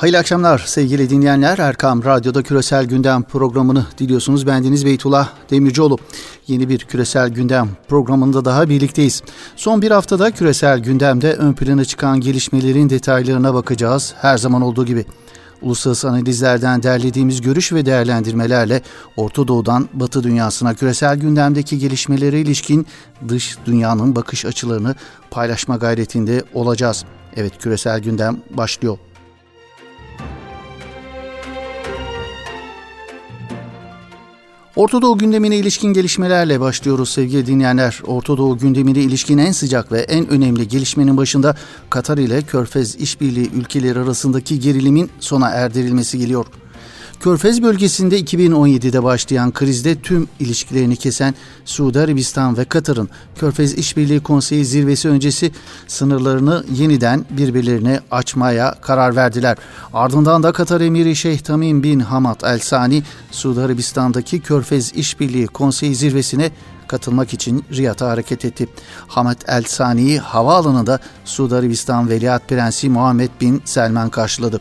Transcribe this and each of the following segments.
Hayırlı akşamlar sevgili dinleyenler. Erkam Radyo'da Küresel Gündem programını diliyorsunuz. Bendeniz Beytullah Demircioğlu. Yeni bir Küresel Gündem programında daha birlikteyiz. Son bir haftada küresel gündemde ön plana çıkan gelişmelerin detaylarına bakacağız. Her zaman olduğu gibi. Uluslararası analizlerden derlediğimiz görüş ve değerlendirmelerle Orta Doğu'dan Batı dünyasına küresel gündemdeki gelişmelere ilişkin dış dünyanın bakış açılarını paylaşma gayretinde olacağız. Evet küresel gündem başlıyor. Orta Doğu gündemine ilişkin gelişmelerle başlıyoruz sevgili dinleyenler. Orta Doğu gündemine ilişkin en sıcak ve en önemli gelişmenin başında Katar ile Körfez İşbirliği ülkeleri arasındaki gerilimin sona erdirilmesi geliyor. Körfez bölgesinde 2017'de başlayan krizde tüm ilişkilerini kesen Suudi Arabistan ve Katar'ın Körfez İşbirliği Konseyi zirvesi öncesi sınırlarını yeniden birbirlerine açmaya karar verdiler. Ardından da Katar Emiri Şeyh Tamim bin Hamad El Sani Suudi Arabistan'daki Körfez İşbirliği Konseyi zirvesine katılmak için Riyad'a hareket etti. Hamad El Sani'yi havaalanında Suudi Arabistan Veliaht Prensi Muhammed bin Selman karşıladı.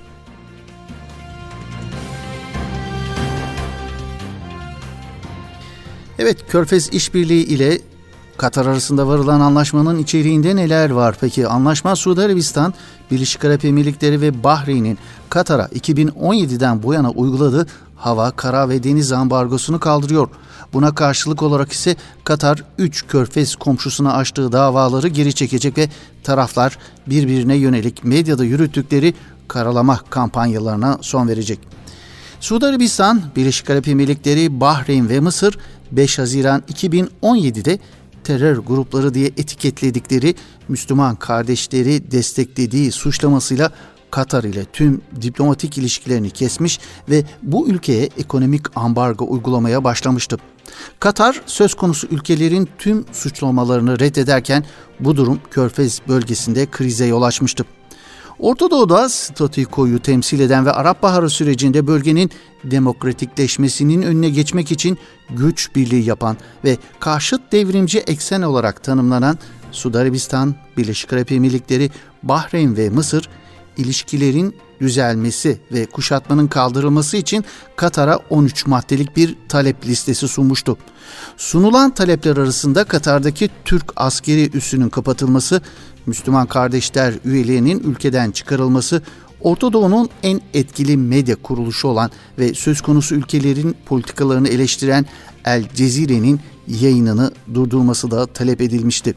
Evet, Körfez İşbirliği ile Katar arasında varılan anlaşmanın içeriğinde neler var peki? Anlaşma Suudi Arabistan, Birleşik Arap Emirlikleri ve Bahreyn'in Katar'a 2017'den bu yana uyguladığı hava, kara ve deniz ambargosunu kaldırıyor. Buna karşılık olarak ise Katar 3 körfez komşusuna açtığı davaları geri çekecek ve taraflar birbirine yönelik medyada yürüttükleri karalama kampanyalarına son verecek. Suudi Arabistan, Birleşik Arap Emirlikleri, Bahreyn ve Mısır 5 Haziran 2017'de terör grupları diye etiketledikleri Müslüman kardeşleri desteklediği suçlamasıyla Katar ile tüm diplomatik ilişkilerini kesmiş ve bu ülkeye ekonomik ambargo uygulamaya başlamıştı. Katar söz konusu ülkelerin tüm suçlamalarını reddederken bu durum Körfez bölgesinde krize yol açmıştı. Orta Doğu'da statikoyu temsil eden ve Arap Baharı sürecinde bölgenin demokratikleşmesinin önüne geçmek için güç birliği yapan ve karşıt devrimci eksen olarak tanımlanan Suudi Arabistan, Birleşik Arap Emirlikleri, Bahreyn ve Mısır ilişkilerin düzelmesi ve kuşatmanın kaldırılması için Katar'a 13 maddelik bir talep listesi sunmuştu. Sunulan talepler arasında Katar'daki Türk askeri üssünün kapatılması, Müslüman kardeşler üyeliğinin ülkeden çıkarılması, Orta Doğu'nun en etkili medya kuruluşu olan ve söz konusu ülkelerin politikalarını eleştiren El Cezire'nin yayınını durdurması da talep edilmişti.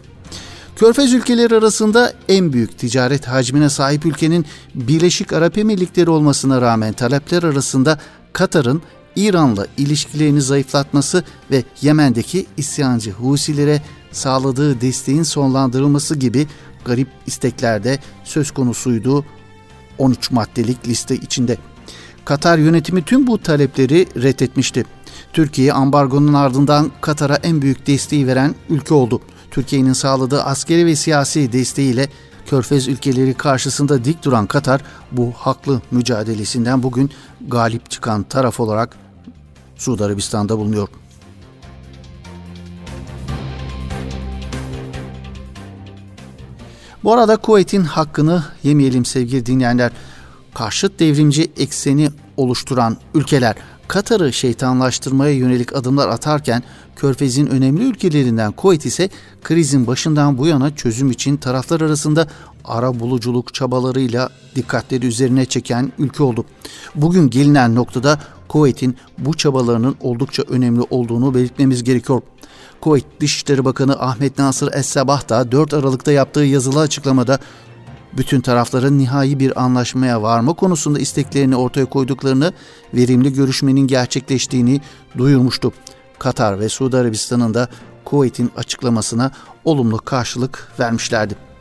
Körfez ülkeleri arasında en büyük ticaret hacmine sahip ülkenin Birleşik Arap Emirlikleri olmasına rağmen talepler arasında Katar'ın İran'la ilişkilerini zayıflatması ve Yemen'deki isyancı Husilere sağladığı desteğin sonlandırılması gibi garip isteklerde söz konusuydu 13 maddelik liste içinde. Katar yönetimi tüm bu talepleri reddetmişti. Türkiye ambargonun ardından Katar'a en büyük desteği veren ülke oldu. Türkiye'nin sağladığı askeri ve siyasi desteğiyle Körfez ülkeleri karşısında dik duran Katar bu haklı mücadelesinden bugün galip çıkan taraf olarak Suudi Arabistan'da bulunuyor. Bu arada Kuveyt'in hakkını yemeyelim sevgili dinleyenler. Karşıt devrimci ekseni oluşturan ülkeler Katar'ı şeytanlaştırmaya yönelik adımlar atarken Körfez'in önemli ülkelerinden Kuveyt ise krizin başından bu yana çözüm için taraflar arasında ara buluculuk çabalarıyla dikkatleri üzerine çeken ülke oldu. Bugün gelinen noktada Kuveyt'in bu çabalarının oldukça önemli olduğunu belirtmemiz gerekiyor. Kuveyt Dışişleri Bakanı Ahmet Nasır Es-Sabah da 4 Aralık'ta yaptığı yazılı açıklamada bütün tarafların nihai bir anlaşmaya varma konusunda isteklerini ortaya koyduklarını, verimli görüşmenin gerçekleştiğini duyurmuştu. Katar ve Suudi Arabistan'ın da Kuveyt'in açıklamasına olumlu karşılık vermişlerdi.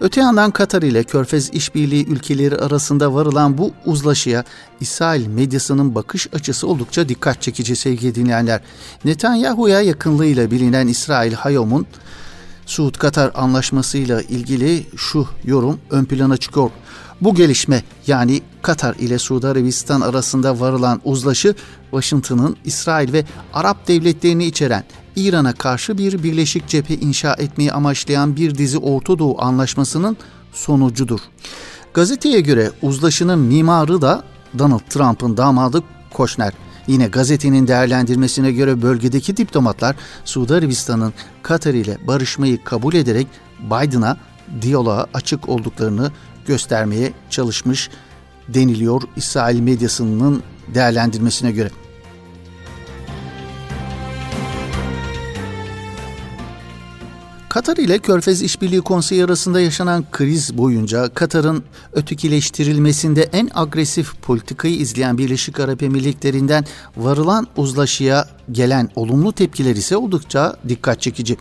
Öte yandan Katar ile Körfez İşbirliği ülkeleri arasında varılan bu uzlaşıya İsrail medyasının bakış açısı oldukça dikkat çekici sevgili dinleyenler. Netanyahu'ya yakınlığıyla bilinen İsrail Hayom'un Suud-Katar anlaşmasıyla ilgili şu yorum ön plana çıkıyor. Bu gelişme yani Katar ile Suudi Arabistan arasında varılan uzlaşı Washington'ın İsrail ve Arap devletlerini içeren İran'a karşı bir birleşik cephe inşa etmeyi amaçlayan bir dizi Orta Doğu anlaşmasının sonucudur. Gazeteye göre uzlaşının mimarı da Donald Trump'ın damadı Koşner. Yine gazetenin değerlendirmesine göre bölgedeki diplomatlar Suudi Arabistan'ın Katar ile barışmayı kabul ederek Biden'a diyaloğa açık olduklarını göstermeye çalışmış deniliyor İsrail medyasının değerlendirmesine göre. Katar ile Körfez İşbirliği Konseyi arasında yaşanan kriz boyunca Katar'ın ötekileştirilmesinde en agresif politikayı izleyen Birleşik Arap Emirlikleri'nden varılan uzlaşıya gelen olumlu tepkiler ise oldukça dikkat çekici.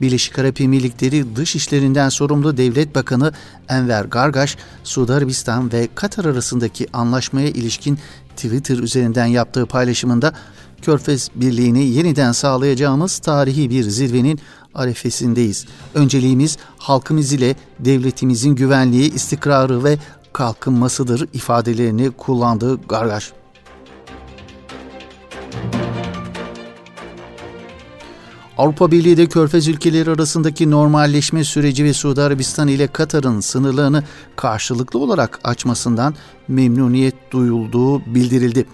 Birleşik Arap Emirlikleri Dış İşlerinden sorumlu Devlet Bakanı Enver Gargaş, Suudi Arabistan ve Katar arasındaki anlaşmaya ilişkin Twitter üzerinden yaptığı paylaşımında Körfez Birliği'ni yeniden sağlayacağımız tarihi bir zirvenin arefesindeyiz. Önceliğimiz halkımız ile devletimizin güvenliği, istikrarı ve kalkınmasıdır ifadelerini kullandığı Gargaş. Avrupa Birliği de Körfez ülkeleri arasındaki normalleşme süreci ve Suudi Arabistan ile Katar'ın sınırlarını karşılıklı olarak açmasından memnuniyet duyulduğu bildirildi.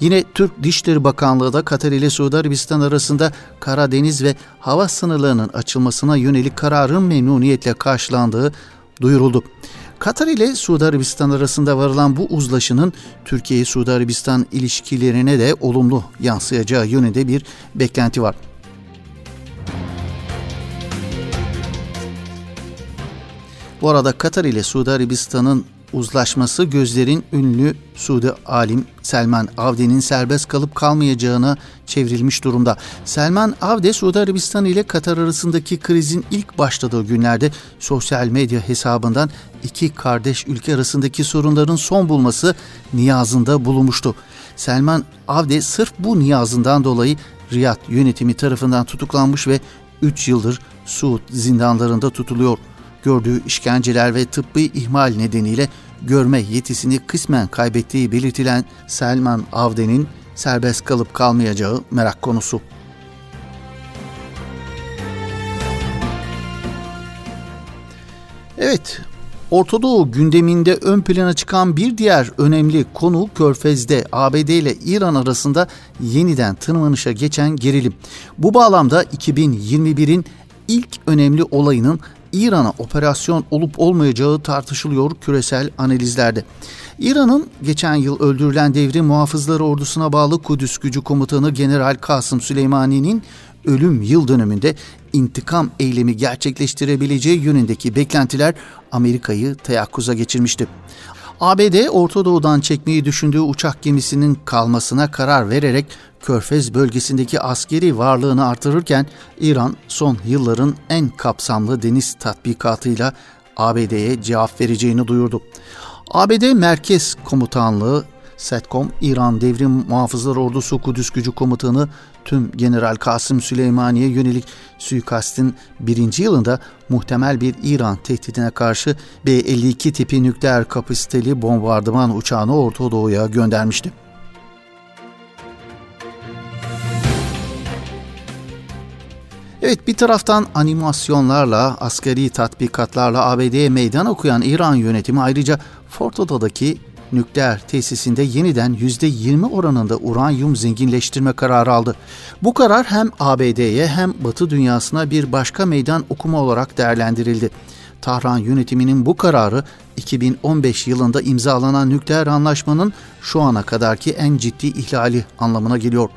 Yine Türk Dışişleri Bakanlığı da Katar ile Suudi Arabistan arasında Karadeniz ve hava sınırlarının açılmasına yönelik kararın memnuniyetle karşılandığı duyuruldu. Katar ile Suudi Arabistan arasında varılan bu uzlaşının Türkiye-Suudi Arabistan ilişkilerine de olumlu yansıyacağı yönünde bir beklenti var. Bu arada Katar ile Suudi Arabistan'ın uzlaşması gözlerin ünlü Suudi alim Selman Avde'nin serbest kalıp kalmayacağına çevrilmiş durumda. Selman Avde, Suudi Arabistan ile Katar arasındaki krizin ilk başladığı günlerde sosyal medya hesabından iki kardeş ülke arasındaki sorunların son bulması niyazında bulunmuştu. Selman Avde sırf bu niyazından dolayı Riyad yönetimi tarafından tutuklanmış ve 3 yıldır Suud zindanlarında tutuluyor gördüğü işkenceler ve tıbbi ihmal nedeniyle görme yetisini kısmen kaybettiği belirtilen Selman Avde'nin serbest kalıp kalmayacağı merak konusu. Evet, Orta Doğu gündeminde ön plana çıkan bir diğer önemli konu Körfez'de ABD ile İran arasında yeniden tırmanışa geçen gerilim. Bu bağlamda 2021'in ilk önemli olayının İran'a operasyon olup olmayacağı tartışılıyor küresel analizlerde. İran'ın geçen yıl öldürülen devrim muhafızları ordusuna bağlı Kudüs gücü komutanı General Kasım Süleymani'nin ölüm yıl dönümünde intikam eylemi gerçekleştirebileceği yönündeki beklentiler Amerika'yı teyakkuza geçirmişti. ABD Orta Doğu'dan çekmeyi düşündüğü uçak gemisinin kalmasına karar vererek Körfez bölgesindeki askeri varlığını artırırken İran son yılların en kapsamlı deniz tatbikatıyla ABD'ye cevap vereceğini duyurdu. ABD Merkez Komutanlığı SETCOM, İran Devrim Muhafızlar Ordusu Kudüs Gücü Komutanı tüm General Kasım Süleymani'ye yönelik suikastin birinci yılında muhtemel bir İran tehdidine karşı B-52 tipi nükleer kapasiteli bombardıman uçağını Orta Doğu'ya göndermişti. Evet bir taraftan animasyonlarla, askeri tatbikatlarla ABD'ye meydan okuyan İran yönetimi ayrıca Fordo'daki nükleer tesisinde yeniden %20 oranında uranyum zenginleştirme kararı aldı. Bu karar hem ABD'ye hem Batı dünyasına bir başka meydan okuma olarak değerlendirildi. Tahran yönetiminin bu kararı 2015 yılında imzalanan nükleer anlaşmanın şu ana kadarki en ciddi ihlali anlamına geliyor.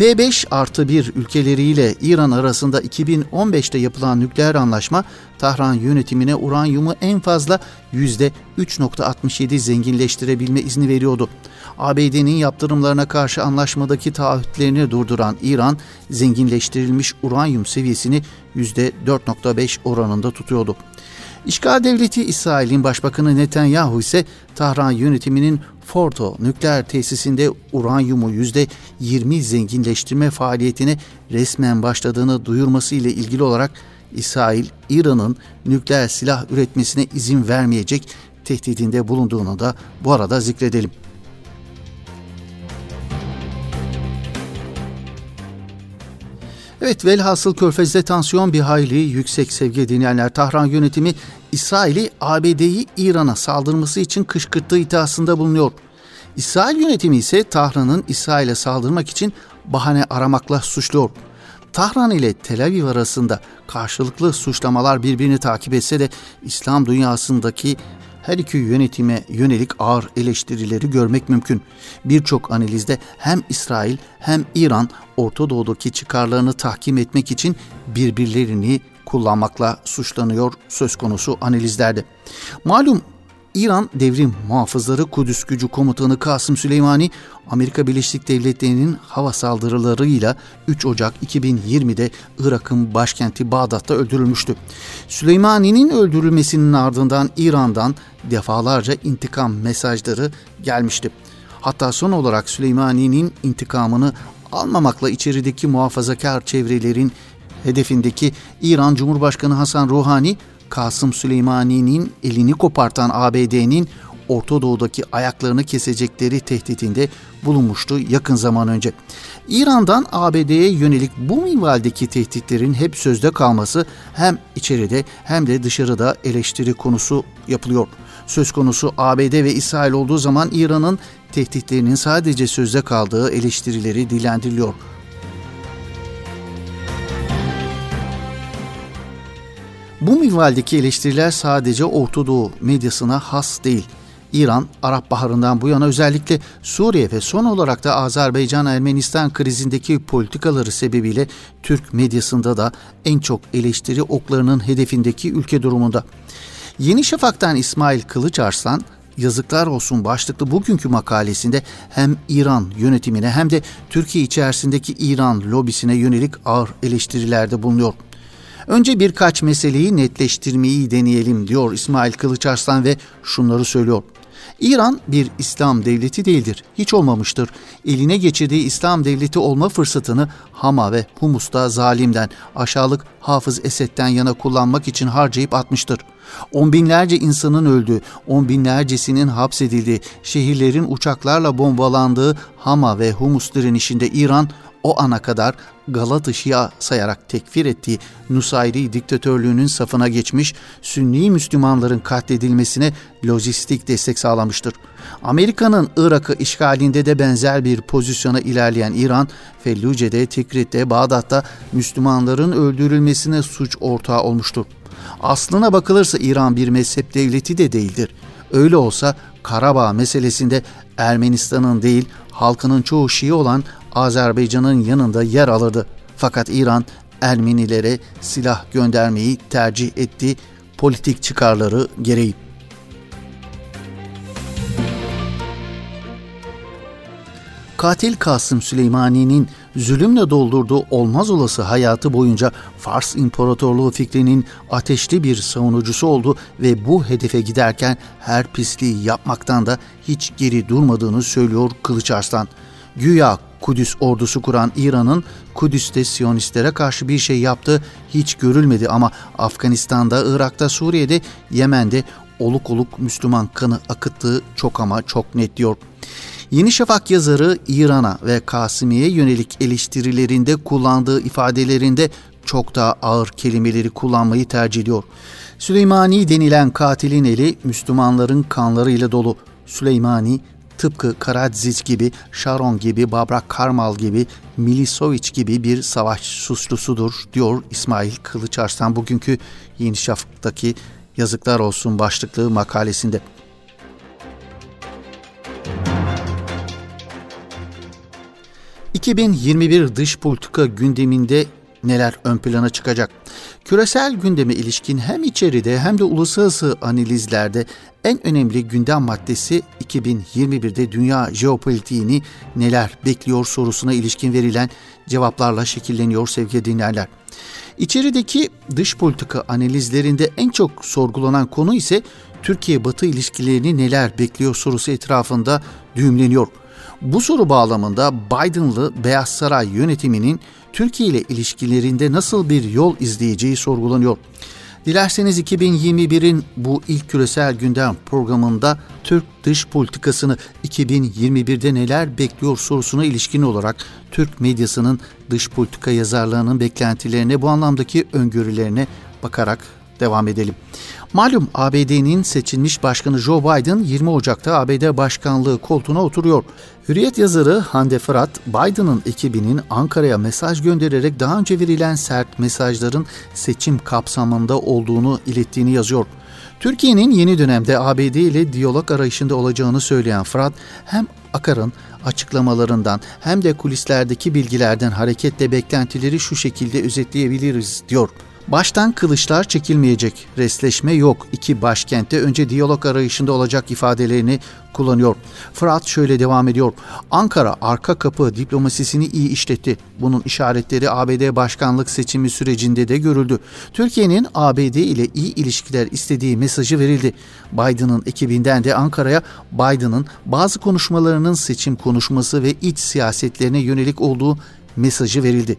P5 artı 1 ülkeleriyle İran arasında 2015'te yapılan nükleer anlaşma Tahran yönetimine uranyumu en fazla %3.67 zenginleştirebilme izni veriyordu. ABD'nin yaptırımlarına karşı anlaşmadaki taahhütlerini durduran İran, zenginleştirilmiş uranyum seviyesini %4.5 oranında tutuyordu. İşgal devleti İsrail'in başbakanı Netanyahu ise Tahran yönetiminin Fordo nükleer tesisinde uranyumu %20 zenginleştirme faaliyetine resmen başladığını duyurması ile ilgili olarak İsrail, İran'ın nükleer silah üretmesine izin vermeyecek tehdidinde bulunduğunu da bu arada zikredelim. Evet velhasıl körfezde tansiyon bir hayli yüksek sevgili dinleyenler. Tahran yönetimi İsrail'i ABD'yi İran'a saldırması için kışkırttığı iddiasında bulunuyor. İsrail yönetimi ise Tahran'ın İsrail'e saldırmak için bahane aramakla suçluyor. Tahran ile Tel Aviv arasında karşılıklı suçlamalar birbirini takip etse de İslam dünyasındaki her iki yönetime yönelik ağır eleştirileri görmek mümkün. Birçok analizde hem İsrail hem İran Orta Doğu'daki çıkarlarını tahkim etmek için birbirlerini kullanmakla suçlanıyor söz konusu analizlerde. Malum İran Devrim Muhafızları Kudüs Gücü Komutanı Kasım Süleymani, Amerika Birleşik Devletleri'nin hava saldırılarıyla 3 Ocak 2020'de Irak'ın başkenti Bağdat'ta öldürülmüştü. Süleymani'nin öldürülmesinin ardından İran'dan defalarca intikam mesajları gelmişti. Hatta son olarak Süleymani'nin intikamını almamakla içerideki muhafazakar çevrelerin hedefindeki İran Cumhurbaşkanı Hasan Ruhani Kasım Süleymani'nin elini kopartan ABD'nin Orta Doğu'daki ayaklarını kesecekleri tehditinde bulunmuştu yakın zaman önce. İran'dan ABD'ye yönelik bu minvaldeki tehditlerin hep sözde kalması hem içeride hem de dışarıda eleştiri konusu yapılıyor. Söz konusu ABD ve İsrail olduğu zaman İran'ın tehditlerinin sadece sözde kaldığı eleştirileri dilendiriliyor. Bu minvaldeki eleştiriler sadece Orta Doğu medyasına has değil. İran, Arap Baharı'ndan bu yana özellikle Suriye ve son olarak da Azerbaycan-Ermenistan krizindeki politikaları sebebiyle Türk medyasında da en çok eleştiri oklarının hedefindeki ülke durumunda. Yeni Şafak'tan İsmail Kılıçarslan, Yazıklar olsun başlıklı bugünkü makalesinde hem İran yönetimine hem de Türkiye içerisindeki İran lobisine yönelik ağır eleştirilerde bulunuyor. Önce birkaç meseleyi netleştirmeyi deneyelim diyor İsmail Kılıçarslan ve şunları söylüyor. İran bir İslam devleti değildir. Hiç olmamıştır. Eline geçirdiği İslam devleti olma fırsatını Hama ve Humus'ta zalimden, aşağılık Hafız Esed'den yana kullanmak için harcayıp atmıştır. On binlerce insanın öldüğü, on binlercesinin hapsedildiği, şehirlerin uçaklarla bombalandığı Hama ve Humus direnişinde İran o ana kadar Galatı Şia sayarak tekfir ettiği Nusayri diktatörlüğünün safına geçmiş, Sünni Müslümanların katledilmesine lojistik destek sağlamıştır. Amerika'nın Irak'ı işgalinde de benzer bir pozisyona ilerleyen İran, Felluce'de, Tikrit'te, Bağdat'ta Müslümanların öldürülmesine suç ortağı olmuştur. Aslına bakılırsa İran bir mezhep devleti de değildir. Öyle olsa Karabağ meselesinde Ermenistan'ın değil halkının çoğu Şii olan Azerbaycan'ın yanında yer alırdı. Fakat İran Ermenilere silah göndermeyi tercih etti politik çıkarları gereği. Katil Kasım Süleymani'nin zulümle doldurduğu olmaz olası hayatı boyunca Fars İmparatorluğu fikrinin ateşli bir savunucusu oldu ve bu hedefe giderken her pisliği yapmaktan da hiç geri durmadığını söylüyor Kılıç Arslan. Güya Kudüs ordusu kuran İran'ın Kudüs'te Siyonistlere karşı bir şey yaptığı hiç görülmedi ama Afganistan'da, Irak'ta, Suriye'de, Yemen'de oluk oluk Müslüman kanı akıttığı çok ama çok net diyor. Yeni Şafak yazarı İran'a ve Kasimi'ye yönelik eleştirilerinde kullandığı ifadelerinde çok daha ağır kelimeleri kullanmayı tercih ediyor. Süleymani denilen katilin eli Müslümanların kanlarıyla dolu. Süleymani tıpkı Karadzic gibi, Sharon gibi, Babrak Karmal gibi, Milisovic gibi bir savaş suçlusudur diyor İsmail Kılıçarslan bugünkü Yeni Şafak'taki Yazıklar Olsun başlıklı makalesinde. 2021 dış politika gündeminde neler ön plana çıkacak? Küresel gündeme ilişkin hem içeride hem de uluslararası analizlerde en önemli gündem maddesi 2021'de dünya jeopolitiğini neler bekliyor sorusuna ilişkin verilen cevaplarla şekilleniyor sevgili dinleyenler. İçerideki dış politika analizlerinde en çok sorgulanan konu ise Türkiye-Batı ilişkilerini neler bekliyor sorusu etrafında düğümleniyor. Bu soru bağlamında Biden'lı Beyaz Saray yönetiminin Türkiye ile ilişkilerinde nasıl bir yol izleyeceği sorgulanıyor. Dilerseniz 2021'in bu ilk küresel gündem programında Türk dış politikasını 2021'de neler bekliyor sorusuna ilişkin olarak Türk medyasının dış politika yazarlarının beklentilerine bu anlamdaki öngörülerine bakarak devam edelim. Malum ABD'nin seçilmiş başkanı Joe Biden 20 Ocak'ta ABD başkanlığı koltuğuna oturuyor. Hürriyet yazarı Hande Fırat, Biden'ın ekibinin Ankara'ya mesaj göndererek daha önce verilen sert mesajların seçim kapsamında olduğunu ilettiğini yazıyor. Türkiye'nin yeni dönemde ABD ile diyalog arayışında olacağını söyleyen Fırat, hem Akar'ın açıklamalarından hem de kulislerdeki bilgilerden hareketle beklentileri şu şekilde özetleyebiliriz diyor. Baştan kılıçlar çekilmeyecek, resleşme yok. İki başkentte önce diyalog arayışında olacak ifadelerini kullanıyor. Fırat şöyle devam ediyor. Ankara arka kapı diplomasisini iyi işletti. Bunun işaretleri ABD başkanlık seçimi sürecinde de görüldü. Türkiye'nin ABD ile iyi ilişkiler istediği mesajı verildi. Biden'ın ekibinden de Ankara'ya Biden'ın bazı konuşmalarının seçim konuşması ve iç siyasetlerine yönelik olduğu mesajı verildi.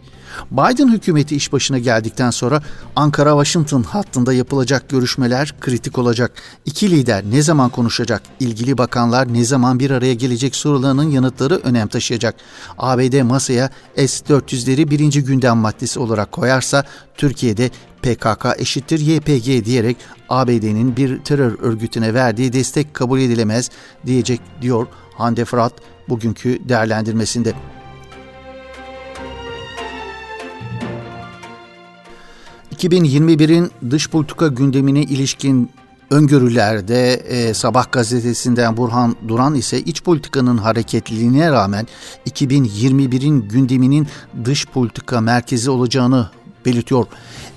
Biden hükümeti iş başına geldikten sonra Ankara-Washington hattında yapılacak görüşmeler kritik olacak. İki lider ne zaman konuşacak? İlgili bakanlar ne zaman bir araya gelecek sorularının yanıtları önem taşıyacak. ABD masaya S-400'leri birinci gündem maddesi olarak koyarsa Türkiye'de PKK eşittir YPG diyerek ABD'nin bir terör örgütüne verdiği destek kabul edilemez diyecek diyor Hande Fırat bugünkü değerlendirmesinde. 2021'in dış politika gündemine ilişkin öngörülerde e, Sabah gazetesinden Burhan Duran ise iç politikanın hareketliliğine rağmen 2021'in gündeminin dış politika merkezi olacağını belirtiyor.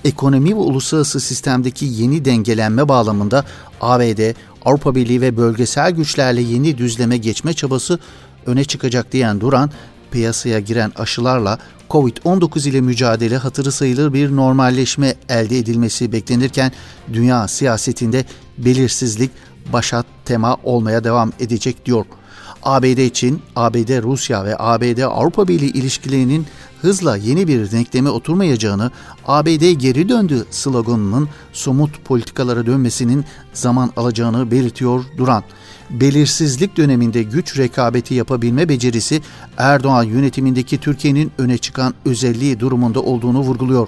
Ekonomi ve uluslararası sistemdeki yeni dengelenme bağlamında ABD, Avrupa Birliği ve bölgesel güçlerle yeni düzleme geçme çabası öne çıkacak diyen Duran, piyasaya giren aşılarla Covid-19 ile mücadele hatırı sayılır bir normalleşme elde edilmesi beklenirken dünya siyasetinde belirsizlik başat tema olmaya devam edecek diyor. ABD için ABD Rusya ve ABD Avrupa Birliği ilişkilerinin hızla yeni bir denkleme oturmayacağını, ABD geri döndü sloganının somut politikalara dönmesinin zaman alacağını belirtiyor Duran belirsizlik döneminde güç rekabeti yapabilme becerisi Erdoğan yönetimindeki Türkiye'nin öne çıkan özelliği durumunda olduğunu vurguluyor.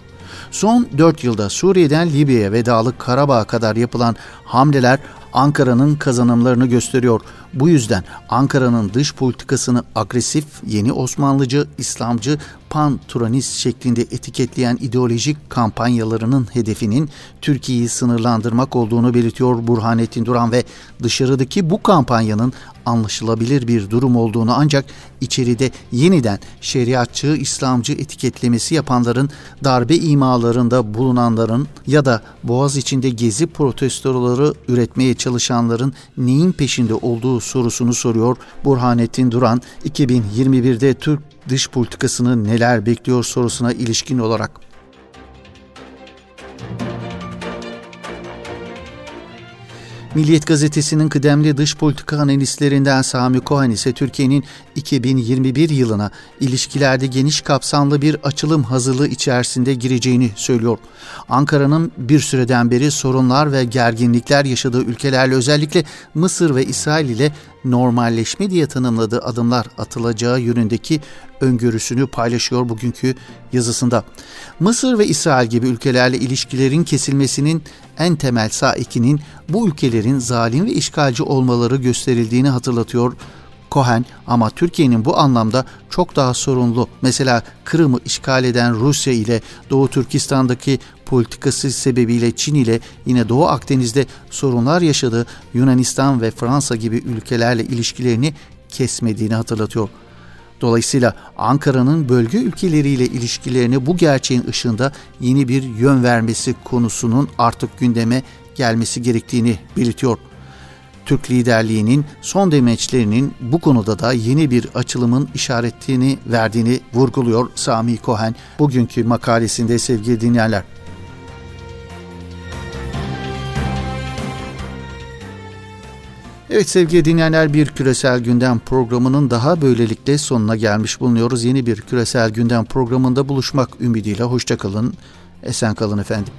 Son 4 yılda Suriye'den Libya'ya ve Dağlık Karabağ'a kadar yapılan hamleler Ankara'nın kazanımlarını gösteriyor. Bu yüzden Ankara'nın dış politikasını agresif, yeni Osmanlıcı, İslamcı, pan-Turanist şeklinde etiketleyen ideolojik kampanyalarının hedefinin Türkiye'yi sınırlandırmak olduğunu belirtiyor Burhanettin Duran ve dışarıdaki bu kampanyanın anlaşılabilir bir durum olduğunu ancak içeride yeniden şeriatçı, İslamcı etiketlemesi yapanların, darbe imalarında bulunanların ya da Boğaz içinde gezi protestoları üretmeye çalışanların neyin peşinde olduğu sorusunu soruyor Burhanettin Duran 2021'de Türk dış politikasını neler bekliyor sorusuna ilişkin olarak. Milliyet Gazetesi'nin kıdemli dış politika analistlerinden Sami Kohan ise Türkiye'nin 2021 yılına ilişkilerde geniş kapsamlı bir açılım hazırlığı içerisinde gireceğini söylüyor. Ankara'nın bir süreden beri sorunlar ve gerginlikler yaşadığı ülkelerle özellikle Mısır ve İsrail ile normalleşme diye tanımladığı adımlar atılacağı yönündeki öngörüsünü paylaşıyor bugünkü yazısında. Mısır ve İsrail gibi ülkelerle ilişkilerin kesilmesinin en temel saikinin bu ülkelerin zalim ve işgalci olmaları gösterildiğini hatırlatıyor Cohen ama Türkiye'nin bu anlamda çok daha sorunlu. Mesela Kırım'ı işgal eden Rusya ile Doğu Türkistan'daki politikası sebebiyle Çin ile yine Doğu Akdeniz'de sorunlar yaşadığı Yunanistan ve Fransa gibi ülkelerle ilişkilerini kesmediğini hatırlatıyor. Dolayısıyla Ankara'nın bölge ülkeleriyle ilişkilerini bu gerçeğin ışığında yeni bir yön vermesi konusunun artık gündeme gelmesi gerektiğini belirtiyor. Türk liderliğinin son demeçlerinin bu konuda da yeni bir açılımın işaretini verdiğini vurguluyor Sami Cohen bugünkü makalesinde sevgili dinleyenler. Evet sevgili dinleyenler bir küresel gündem programının daha böylelikle sonuna gelmiş bulunuyoruz. Yeni bir küresel gündem programında buluşmak ümidiyle hoşçakalın, esen kalın efendim.